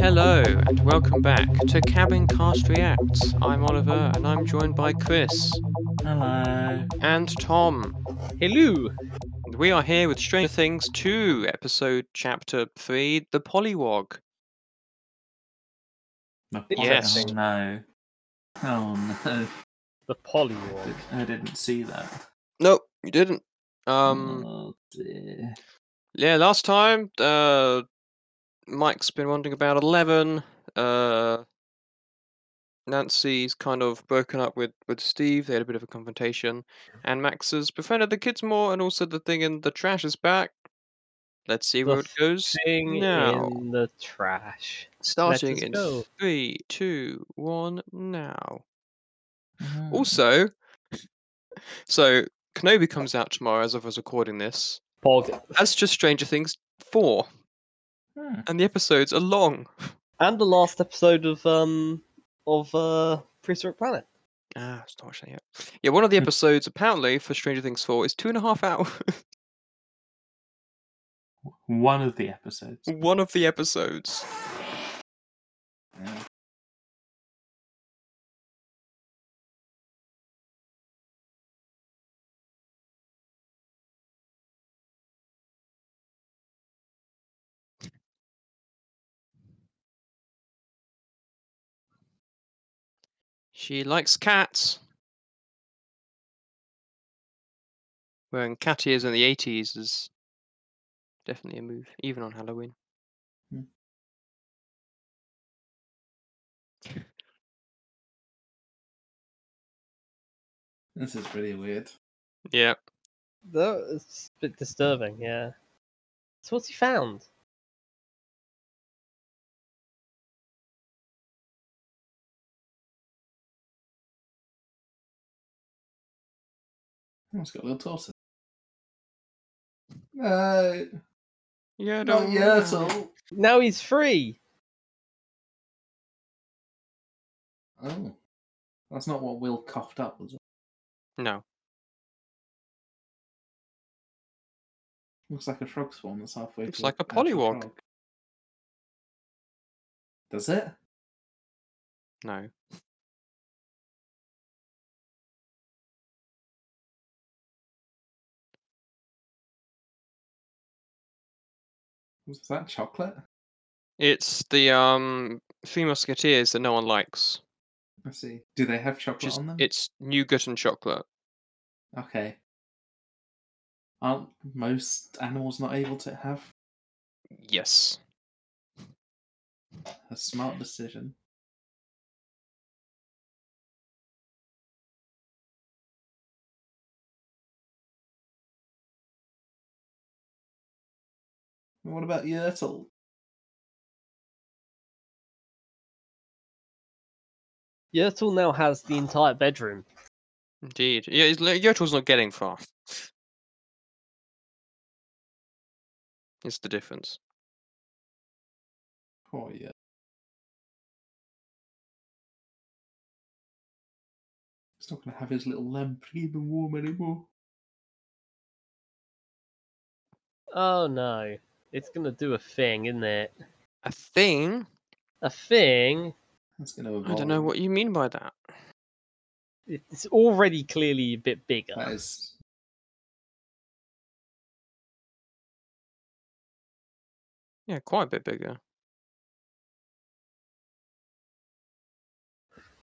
Hello and welcome back to Cabin Cast Reacts. I'm Oliver and I'm joined by Chris Hello. and Tom. Hello. And we are here with Stranger Things 2, episode chapter 3, The Pollywog. My Yes. Oh no. Oh no. The polywog. I didn't see that. Nope, you didn't. Um, oh dear. yeah, last time, uh, Mike's been wondering about 11. Uh, Nancy's kind of broken up with, with Steve. They had a bit of a confrontation. And Max has befriended the kids more, and also the thing in the trash is back. Let's see where The it goes Thing now. in the trash. Starting in go. three, two, one, now. Mhm. Also, so Kenobi comes out tomorrow as of us recording this. Pog. That's just Stranger Things 4, Hmm. and the episodes are long. And the last episode of um of uh Prehistoric Planet. Ah, it's not watching that yet. Yeah, one of the Hmm. episodes apparently for Stranger Things 4 is two and a half hours. One of the episodes. one of the episodes. She likes cats. Wearing cat ears in the 80s is definitely a move, even on Halloween. Hmm. This is really weird. Yeah. That is a bit disturbing, yeah. So what's he found? Oh, it's got a little torso. No, Yeah, not don't Yertle. Now he's free. Oh, that's not what Will coughed up, was it? No. Looks like a frog spawn that's halfway. Looks like a actual polywog. Does it? No. Was that chocolate? It's the um Three Musketeers that no one likes. I see. Do they have chocolate is, on them? it's nougat and chocolate. Okay. Aren't most animals not able to have Yes. a smart decision? What about Yertle? Yertle now has the entire bedroom. Indeed. Yeah, Yertle's not getting far. It's the difference. Oh yeah. He's not going to have his little lamp keep him warm anymore. Oh no. It's gonna do a thing, isn't it? A thing? A thing. That's going to I don't know what you mean by that. It's already clearly a bit bigger. That is. Yeah, quite a bit bigger.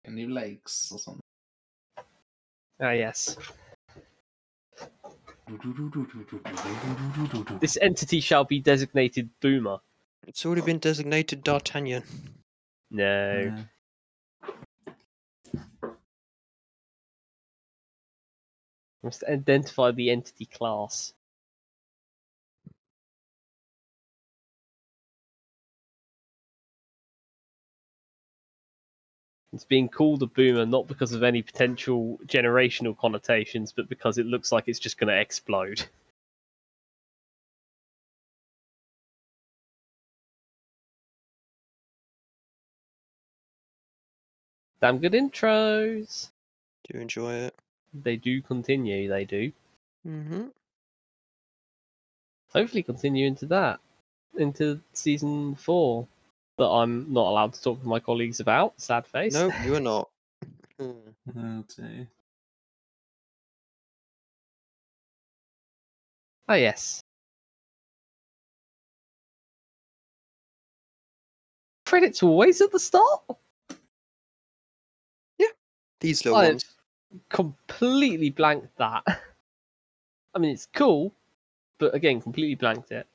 New legs or something. Ah yes. This entity shall be designated Boomer. It's already been designated D'Artagnan. No. Yeah. Must identify the entity class. It's being called a boomer not because of any potential generational connotations, but because it looks like it's just going to explode. Damn good intros. Do you enjoy it. They do continue, they do. Mm-hmm. Hopefully continue into that. Into season four. That I'm not allowed to talk to my colleagues about. Sad face. No, you are not. Oh dear. Oh yes. Credits always at the start. Yeah, these little I've ones. completely blanked that. I mean, it's cool, but again, completely blanked it.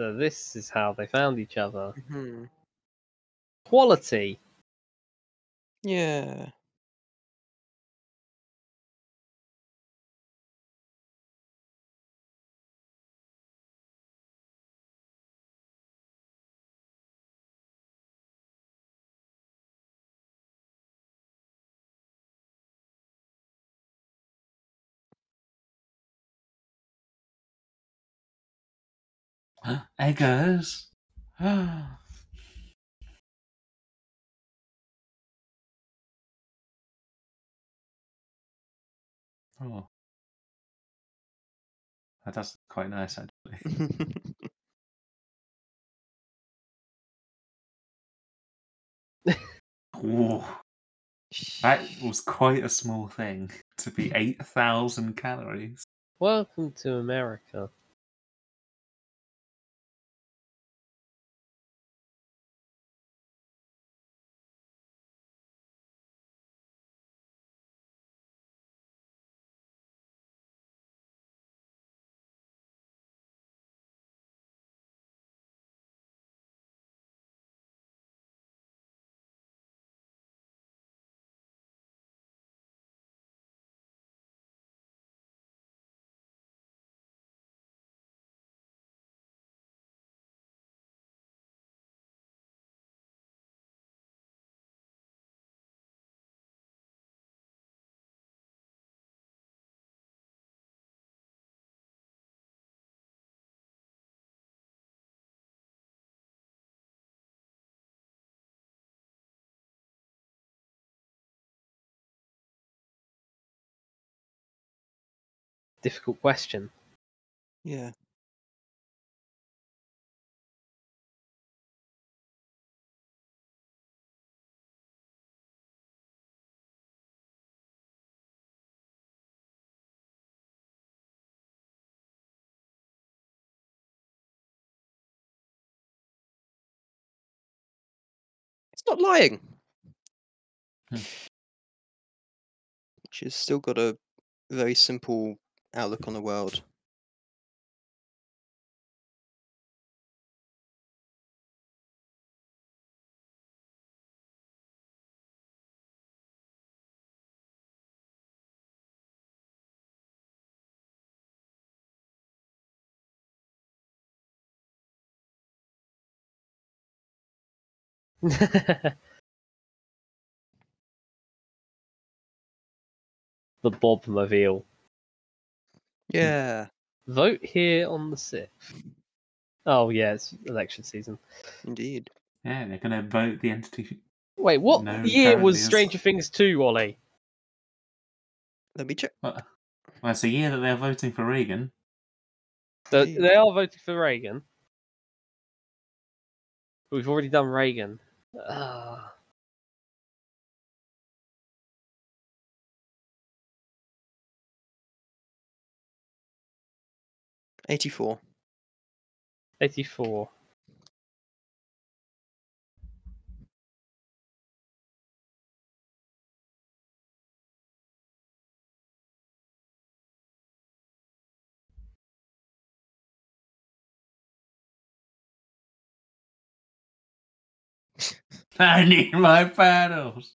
So this is how they found each other. hmm Quality. Yeah. Eggers. oh, That's quite nice actually. Ooh, that was quite a small thing to be eight thousand calories. Welcome to America. Difficult question. yeah. It's not lying. Hmm. She's still got a very simple outlook on the world. the Bob Mobile. Hmm. Yeah. Vote here on the 6th. Oh, yeah, it's election season. Indeed. Yeah, they're going to vote the entity. Wait, what no year was Stranger is. Things 2, Ollie? Let me check. Well, well, it's a year that they're voting for Reagan. So they are voting for Reagan. We've already done Reagan. Uh, 84. 84. I need my paddles.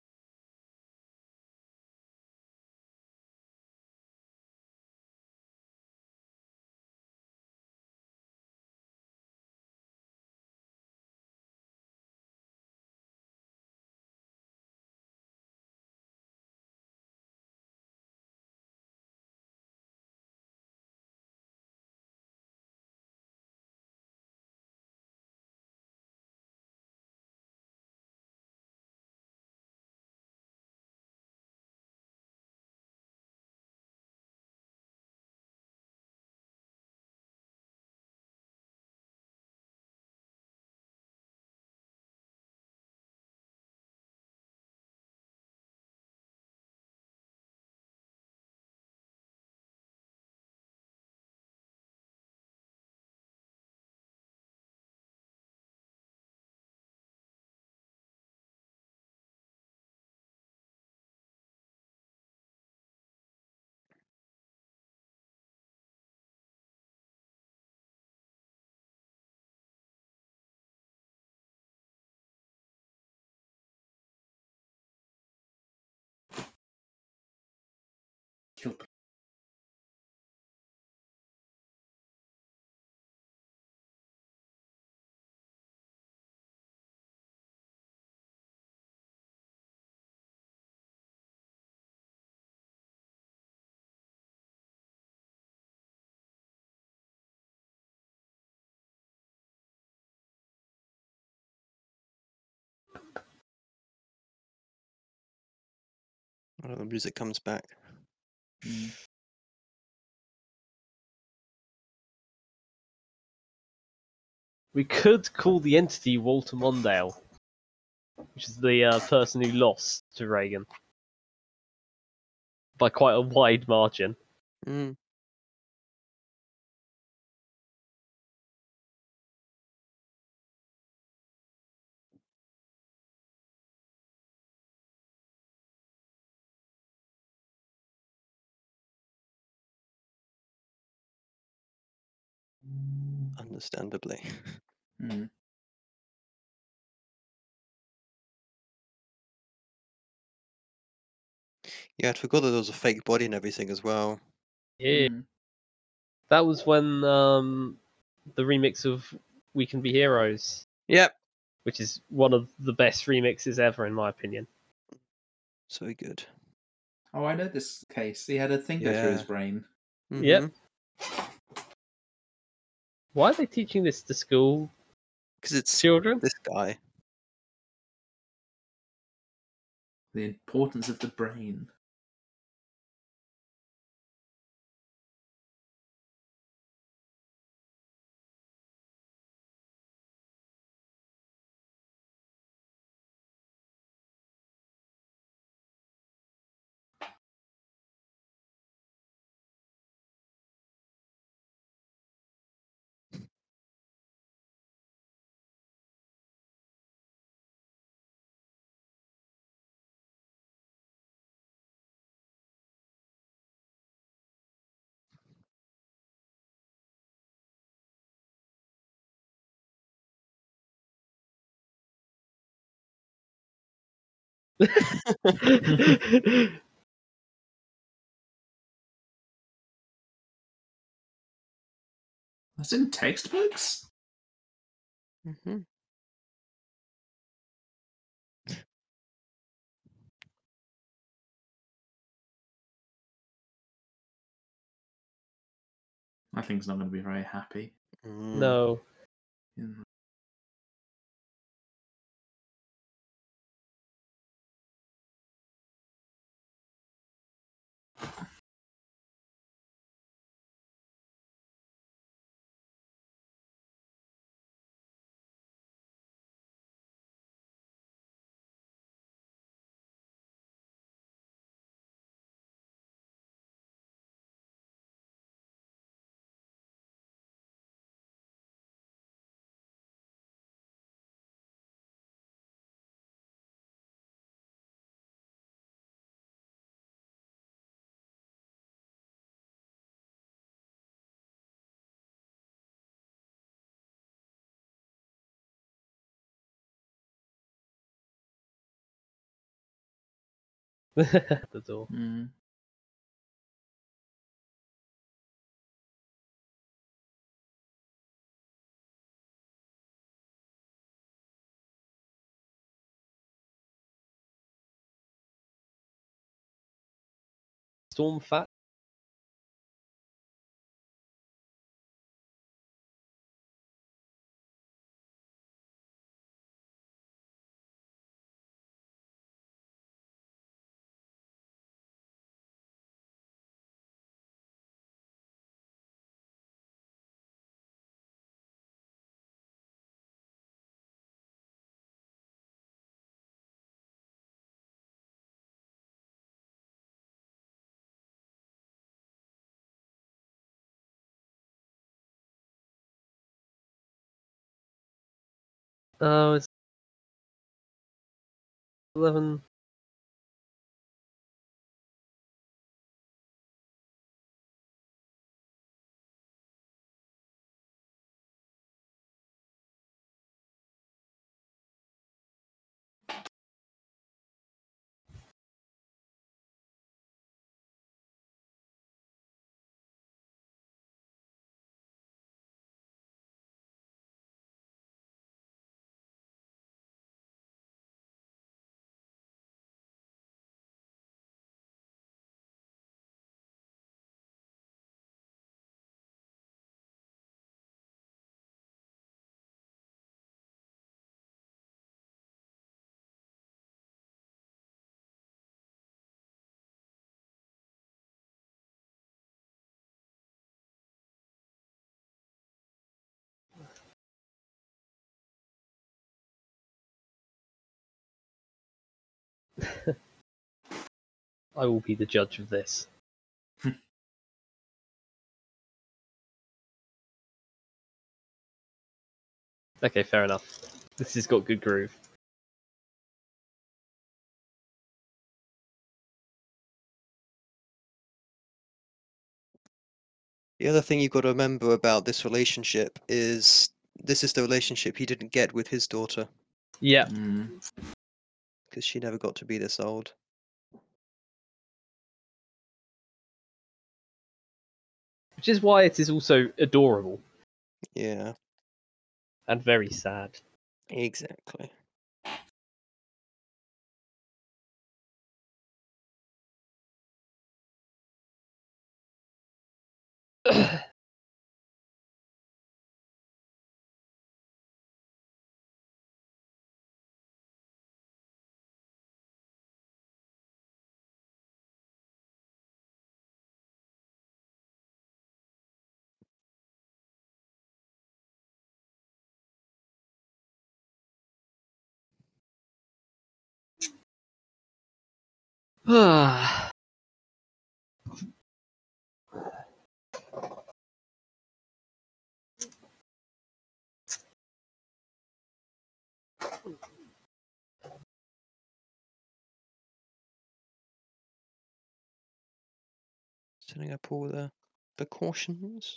Killed. Oh, the music comes back. Mm. We could call the entity Walter Mondale, which is the uh, person who lost to Reagan by quite a wide margin. Mm. Understandably. Mm. Yeah, I'd forgot that there was a fake body and everything as well. Yeah, Mm. that was when um, the remix of "We Can Be Heroes," Yep. which is one of the best remixes ever, in my opinion. So good. Oh, I know this case. He had a thing go through his Yeah. brain. Yep. Why are they teaching this to school Because it's children? this guy. The importance of the brain. That's in textbooks? hmm I think he's not going to be very happy. Mm. no. in- the door. Mm. Uh, it's eleven. I will be the judge of this. okay, fair enough. This has got good groove. The other thing you've got to remember about this relationship is this is the relationship he didn't get with his daughter Yeah, Mm. Because she never got to be this old. which is why it is also adorable Yeah, and very sad. exactly. Setting up all the precautions.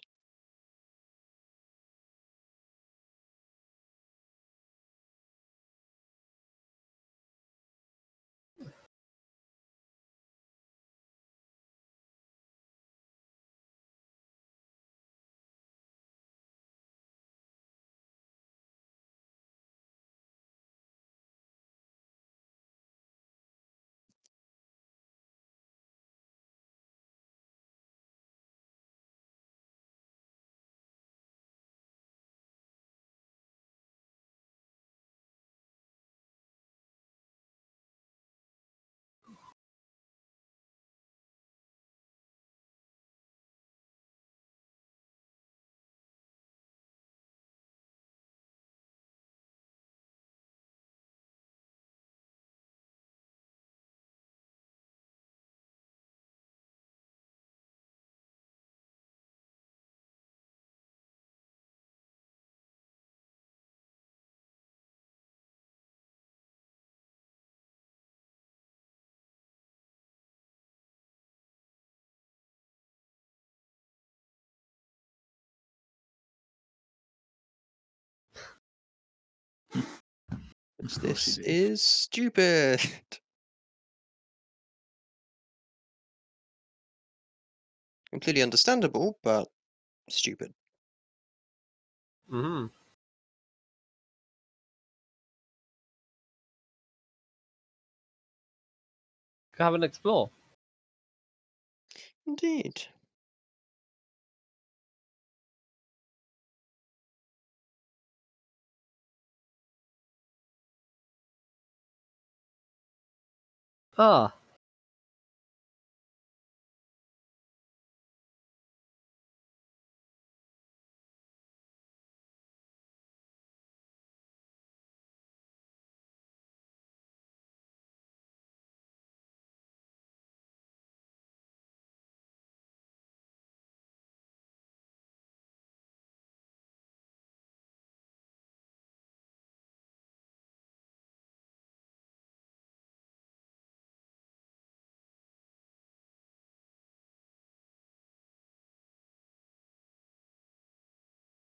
This is stupid. Completely understandable, but stupid. hmm have an explore. Indeed. Ah,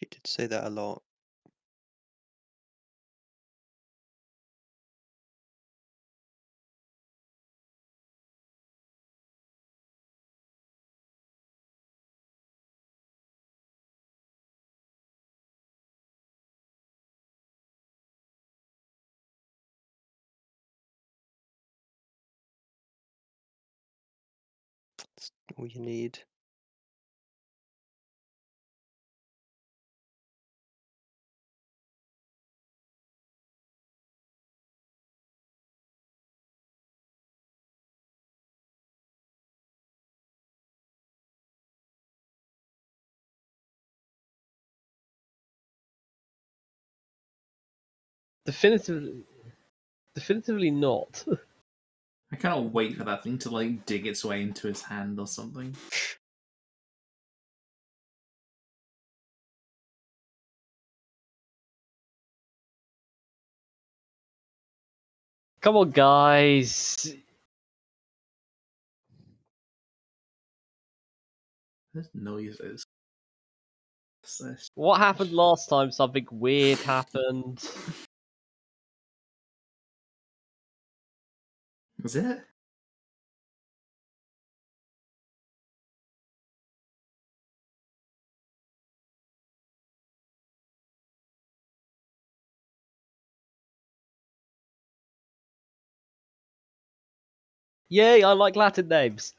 He did say that a lot. That's all you need. Definitively, definitively not. I cannot wait for that thing to like dig its way into his hand or something. Come on, guys. There's noises. What happened last time? Something weird happened. Is it? Yay, I like Latin names.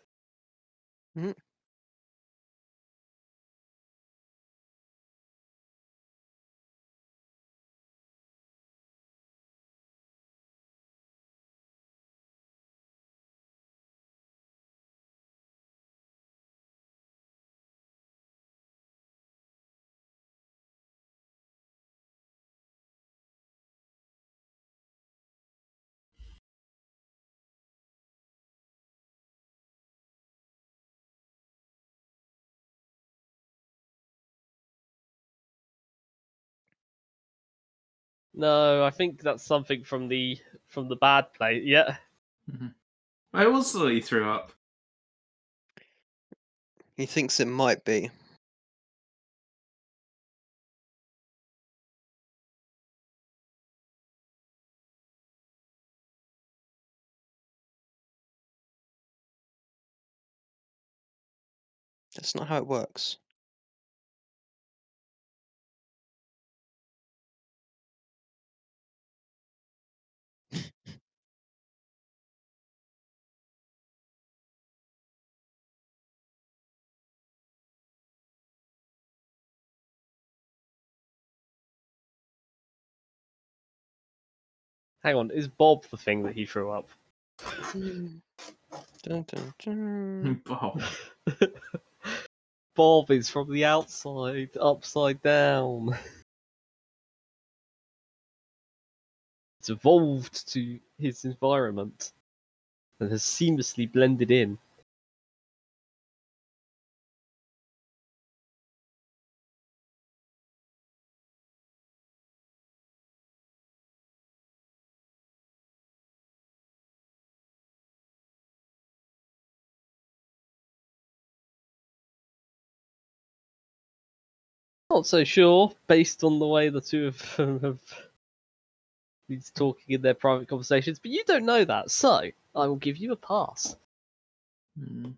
Hmm. No, I think that's something from the from the bad place. Yeah. Mm-hmm. I also he threw up. He thinks it might be. That's not how it works. Hang on, is Bob the thing that he threw up? Dun, dun, dun. Bob. Bob is from the outside, upside down. It's evolved to his environment and has seamlessly blended in. Not so sure, based on the way the two of them have been talking in their private conversations, but you don't know that, so I will give you a pass. Hmm.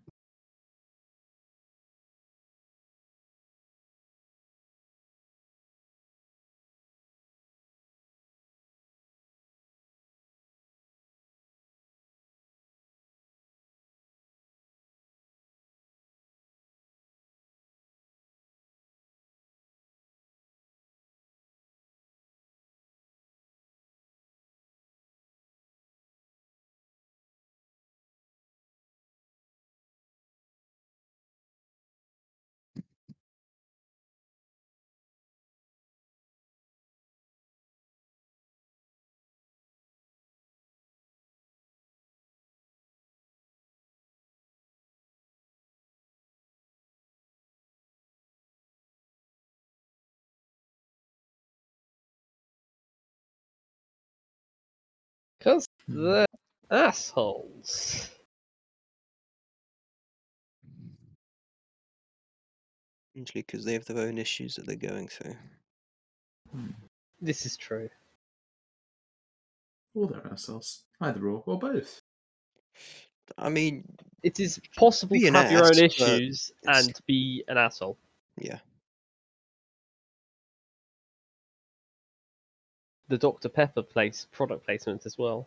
Mm-hmm. they're assholes. Usually because they have their own issues that they're going through. Hmm. This is true. Or they're assholes. Either or, or both. I mean, It is possible Be to an have your own issues and be an asshole. yeah. The Dr. Pepper place product placement as well.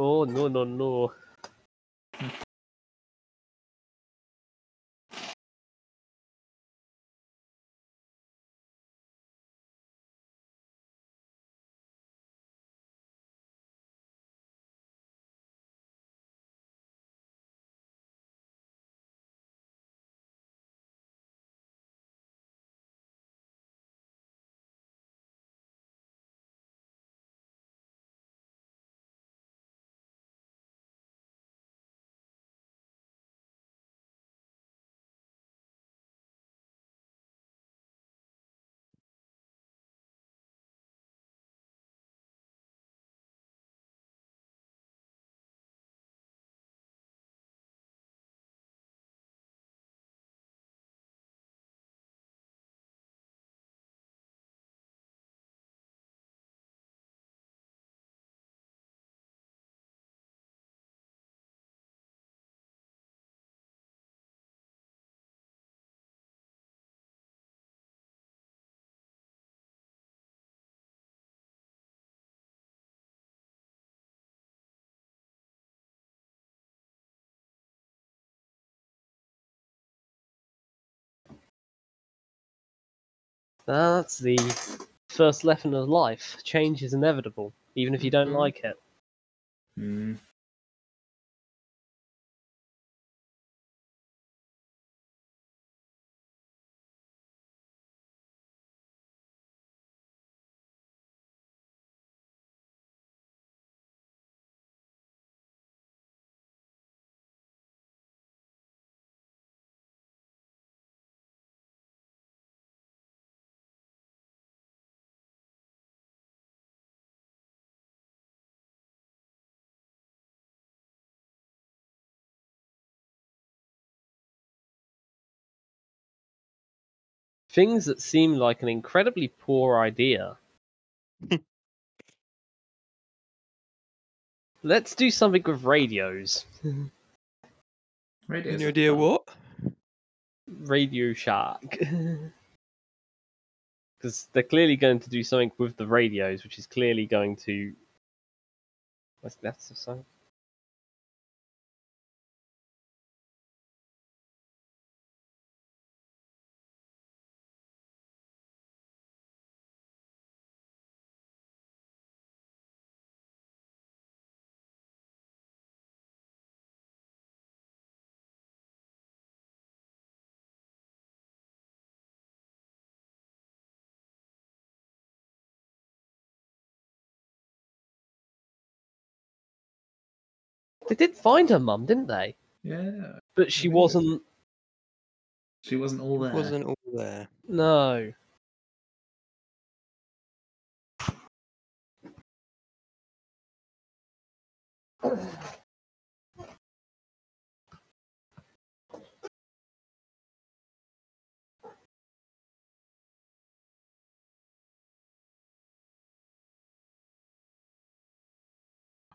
Oh no no no! That's the first lesson of life. Change is inevitable, even if you don't Mhm. like it. Hmm. Things that seem like an incredibly poor idea. Let's do something with radios. Radios Any idea what? Radio Shack. Because they're clearly going to do something with the radios, which is clearly going to. What's that's the They did find her mum, didn't they? Yeah. But she wasn't. She wasn't all there. Wasn't all there. No.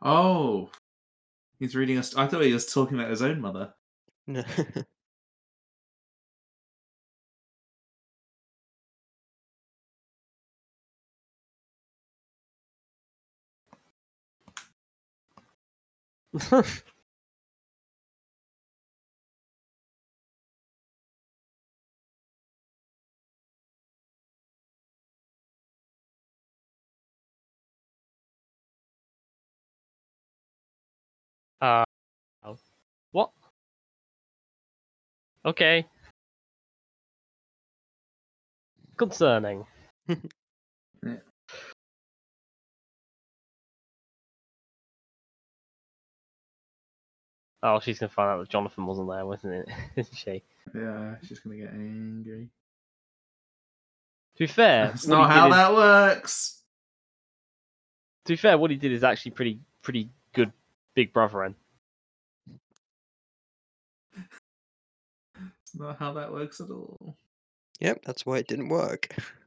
Oh. He's reading us. I thought he was talking about his own mother. No. What? Okay. Concerning. Yeah. Oh, she's gonna find out that Jonathan wasn't there, wasn't it? Isn't she? Yeah, she's gonna get angry. To be fair, That's not how did is- that works. To be fair, what he did is actually pretty, pretty good, Big Brothering. Not how that works at all. yep, that's why it didn't work.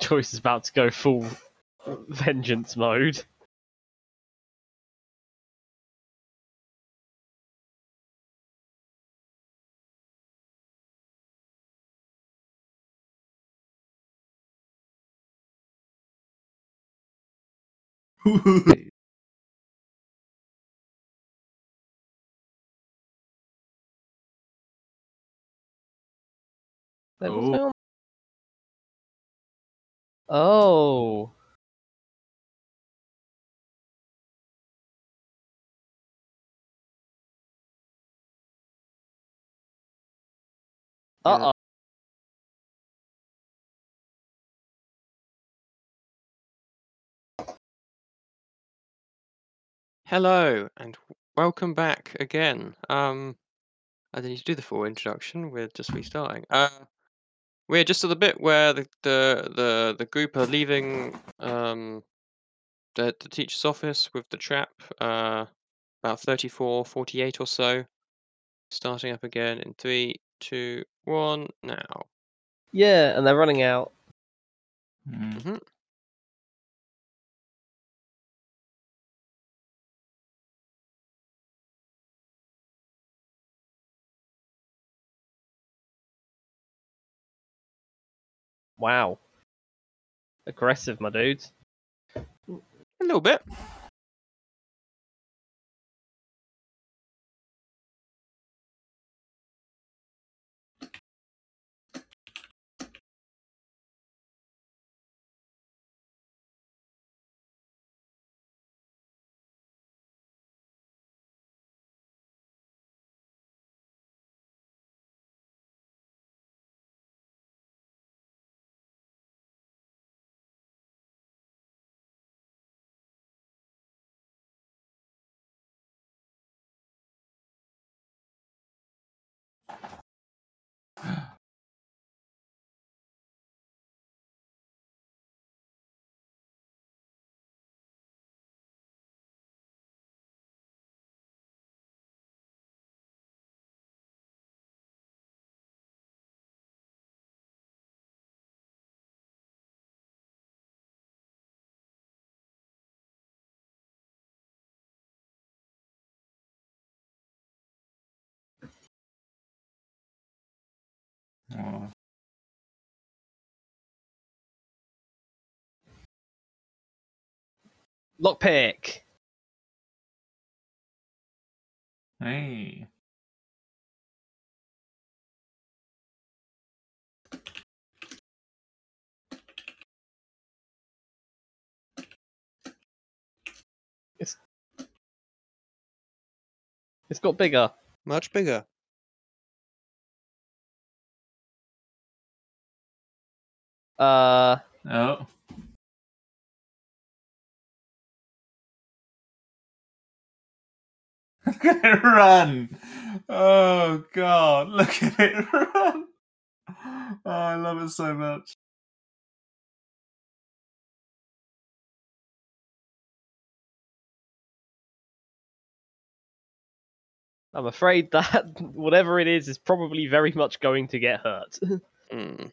Joyce is about to go full vengeance mode. Oh. Oh. Uh oh. Hello and welcome back again. Um, I didn't need to do the full introduction. We're just restarting. Uh, we're just at the bit where the the the, the group are leaving um the the teacher's office with the trap. Uh, about 34, 48 or so. Starting up again in three, two, one. Now. Yeah, and they're running out. Mm. Wow. Aggressive, my dudes. A little bit. Lockpick. Hey. It's got bigger. Much bigger. Uh, Oh. Look at it run! Oh god, look at it run! Oh, I love it so much. I'm afraid that whatever it is is probably very much going to get hurt. Mm.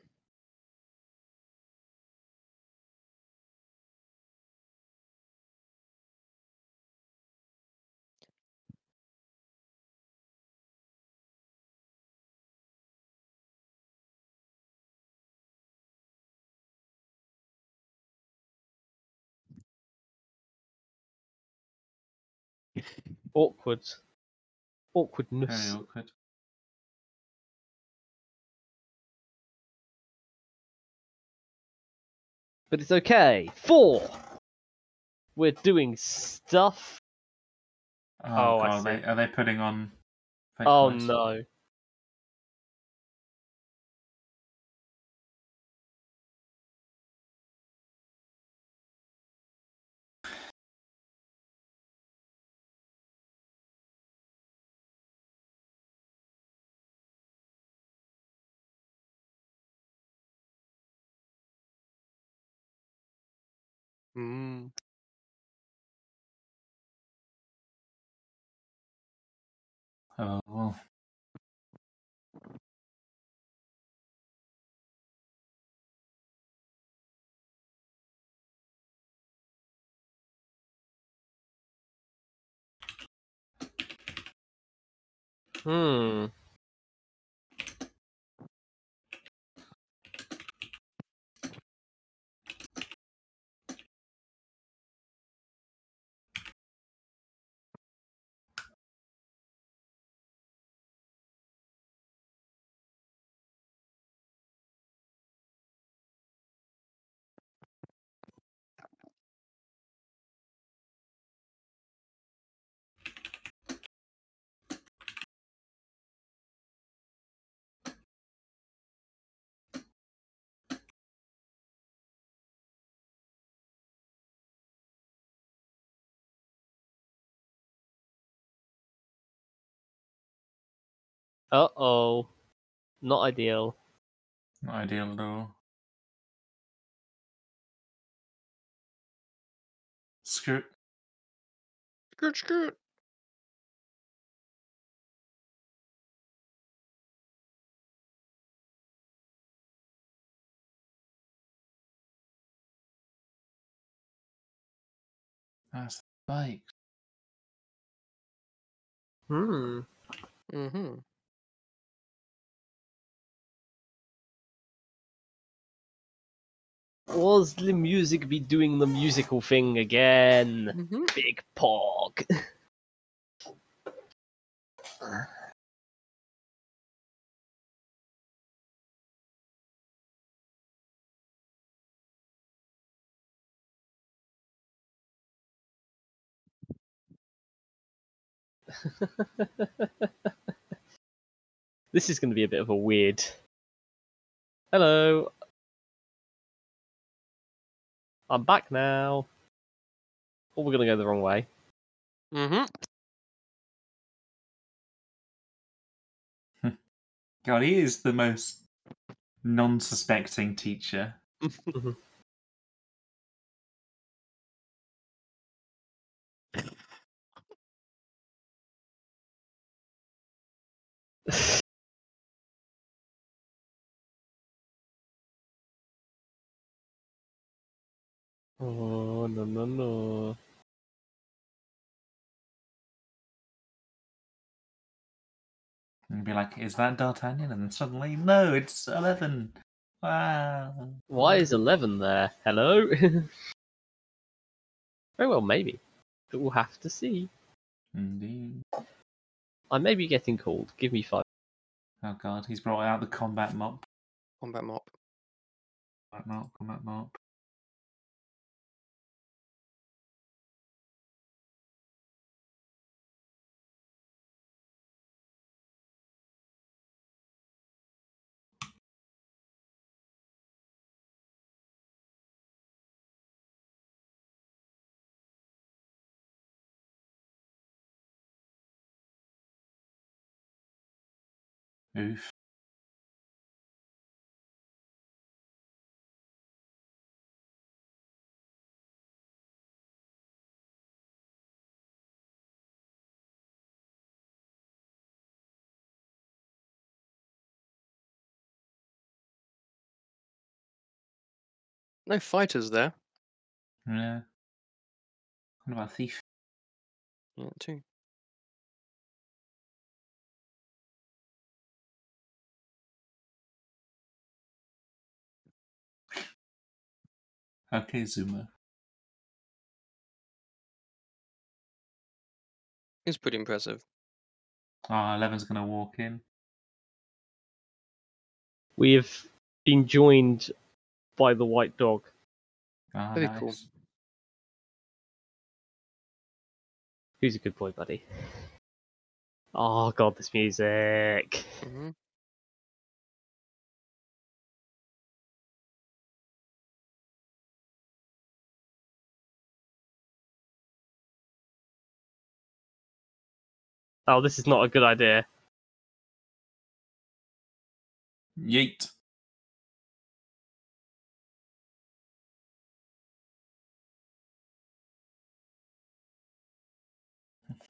Awkward. Very Awkwardness. awkward. But it's okay. Four. We're doing stuff. Oh, Oh, I god, see. they, are they putting on? fake Oh voice? no. Mm. Oh. Hmm. Uh oh. Not ideal. Not ideal at all. Screw. Skirt, skirt. That's the bike. Hmm. Mm-hmm. Was the music be doing the musical thing again? Mm-hmm. Big Pog. this is going to be a bit of a weird. Hello. I'm back now. Or we're going to go the wrong way. Mm-hmm. God, he is the most non-suspecting teacher. oh, no, no, no. And be like, "Is that D'Artagnan?" And then suddenly, no, it's Eleven. Wow. Why is 11 there? Hello? Very well, maybe. But we'll have to see. Indeed. I may be getting called. Give me five. Oh God, he's brought out the combat mop. Combat mop. Combat mop. Combat mop. Oof. No fighters there. Yeah. What about thief? Yeah, too. Okay, Zuma. It's pretty impressive. Ah, Eleven's gonna walk in. We have been joined by the white dog. Ah, Very nice. cool. Who's a good boy, buddy? Oh god, this music. Mm-hmm. oh, this is not a good idea. Yeet.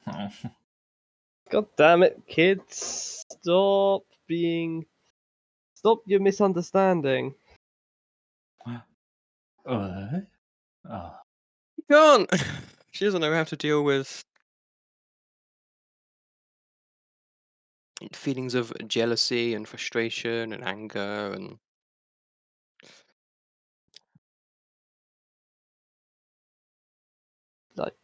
God damn it, kids. Stop being. Stop your misunderstanding. What? Uh, oh. You can't! She doesn't know how to deal with feelings of jealousy and frustration and anger and Like,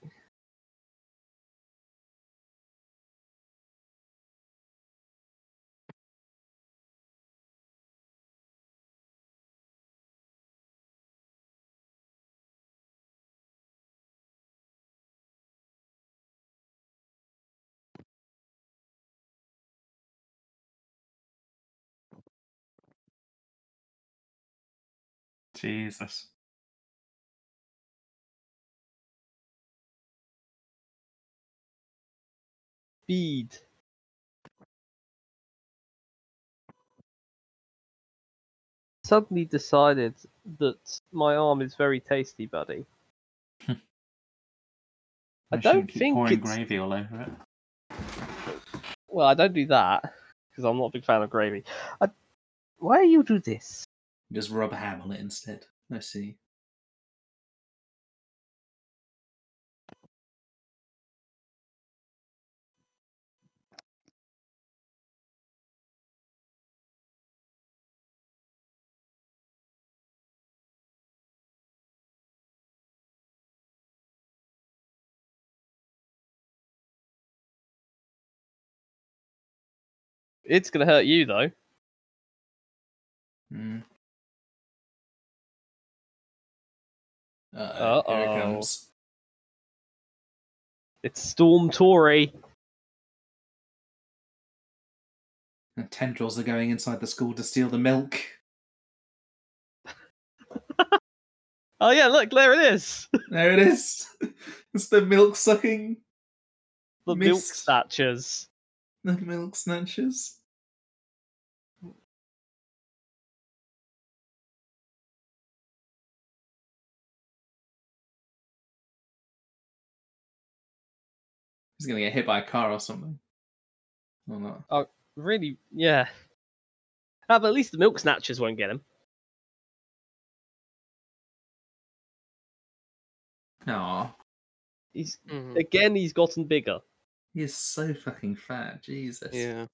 Jesus. speed. Suddenly decided that my arm is very tasty, buddy. I I don't keep think pouring it's- gravy all over it. Well, I don't do that because I'm not a big fan of gravy. I... Why do you do this? Just rub a ham on it instead. I see. It's gonna hurt you though. Uh, here Uh-oh. it comes. It's Storm Tory. The tendrils are going inside the school to steal the milk. Oh yeah, look, there it is. There it is. It's the milk sucking, the milk Missed. snatchers. the milk snatchers. He's gonna get hit by a car or something. Or not. Oh, really, yeah. Ah, but at least the milk snatchers won't get him. Aw, He's Mhm. again, he's gotten bigger. he is so fucking fat. Jesus. yeah.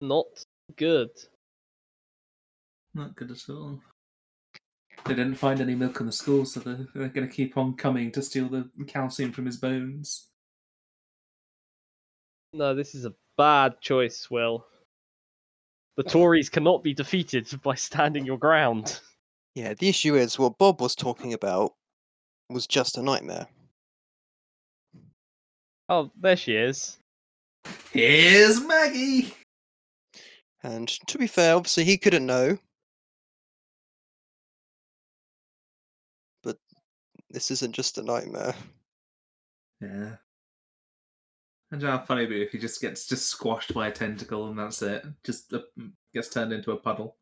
Not good. Not good at all. They didn't find any milk in the school, so they're, they're going to keep on coming to steal the calcium from his bones. No, this is a bad choice, Will. The Tories cannot be defeated by standing your ground. Yeah, the issue is what Bob was talking about was just a nightmare. Oh, there she is. Here's Maggie! And to be fair, obviously he couldn't know. But this isn't just a nightmare. Yeah. Imagine how funny it'd be if he just gets just squashed by a tentacle and that's it. Just uh, gets turned into a puddle.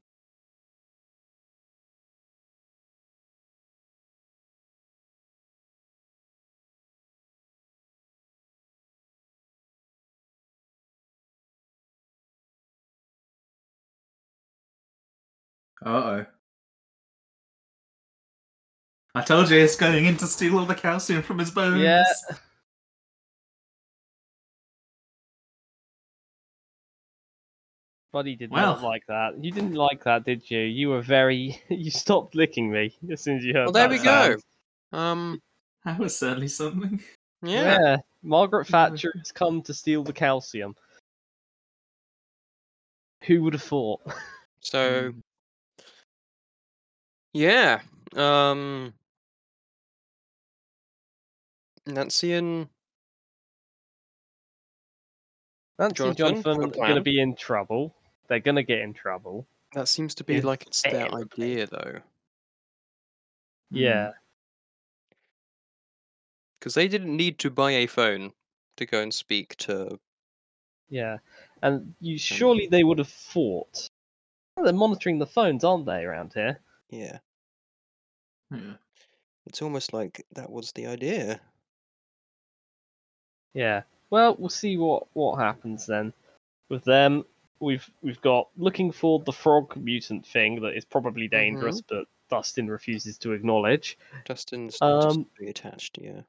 Uh oh. I told you it's going in to steal all the calcium from his bones. Yeah. Buddy did not like that. You didn't like that, did you? You were very. you stopped licking me as soon as you heard Well, there that we go. sound. Um, That was certainly something. yeah. Margaret Thatcher has come to steal the calcium. Who would have thought? So, yeah. Um, Nancy and Nancy and Jonathan, Jonathan are going to be in trouble. They're going to get in trouble. that seems to be If like it's their idea, though. Yeah. because they didn't need to buy a phone to go and speak to. Yeah, and you surely they would have thought. "Oh, they're monitoring the phones, aren't they, around here? Yeah, Yeah. it's almost like that was the idea. Yeah. Well, we'll see what what happens then. With them, we've we've got looking for the frog mutant thing that is probably dangerous, but Dustin refuses to acknowledge. Dustin's Um, attached. Yeah,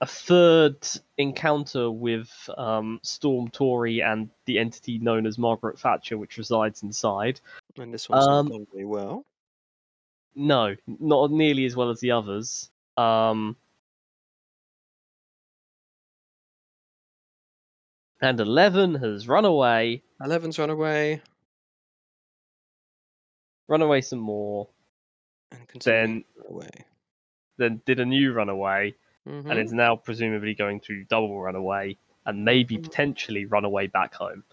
A third encounter with um, Storm Tory and the entity known as Margaret Thatcher, which resides inside. and this one's Um, not gone very well. No, not nearly as well as the others. Um, and Eleven has run away, Eleven's run away run away some more, and then away. then did a new runaway, Mhm. and is now presumably going to double runaway and maybe Mhm. potentially run away back home.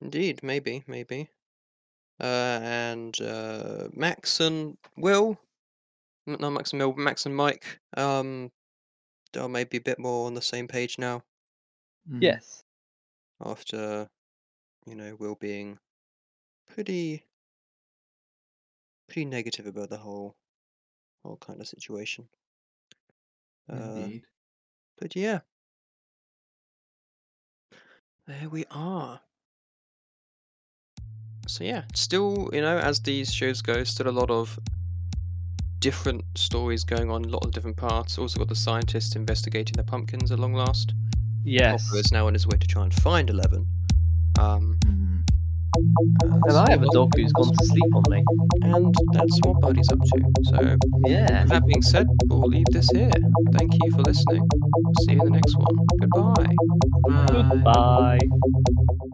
Indeed, maybe, maybe. Uh, and uh, Max and Will, n- not Max and Will, Max and Mike, um, are maybe a bit more on the same page now Mm. Yes. after, you know, Will being pretty, pretty negative about the whole, whole kind of situation. Uh, Indeed. but yeah, there we are. So yeah, still, you know, as these shows go, still a lot of different stories going on, a lot of different parts. Also got the scientist investigating the pumpkins at long last. Yes. Hopper is now on his way to try and find Eleven. Um, Mm. uh, And I have a dog who's gone to sleep on me. and that's what Buddy's up to. So Yeah. That being said, we'll leave this here. Thank you for listening. See you in the next one. Goodbye. Bye. Goodbye.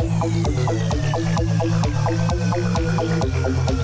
Thank you.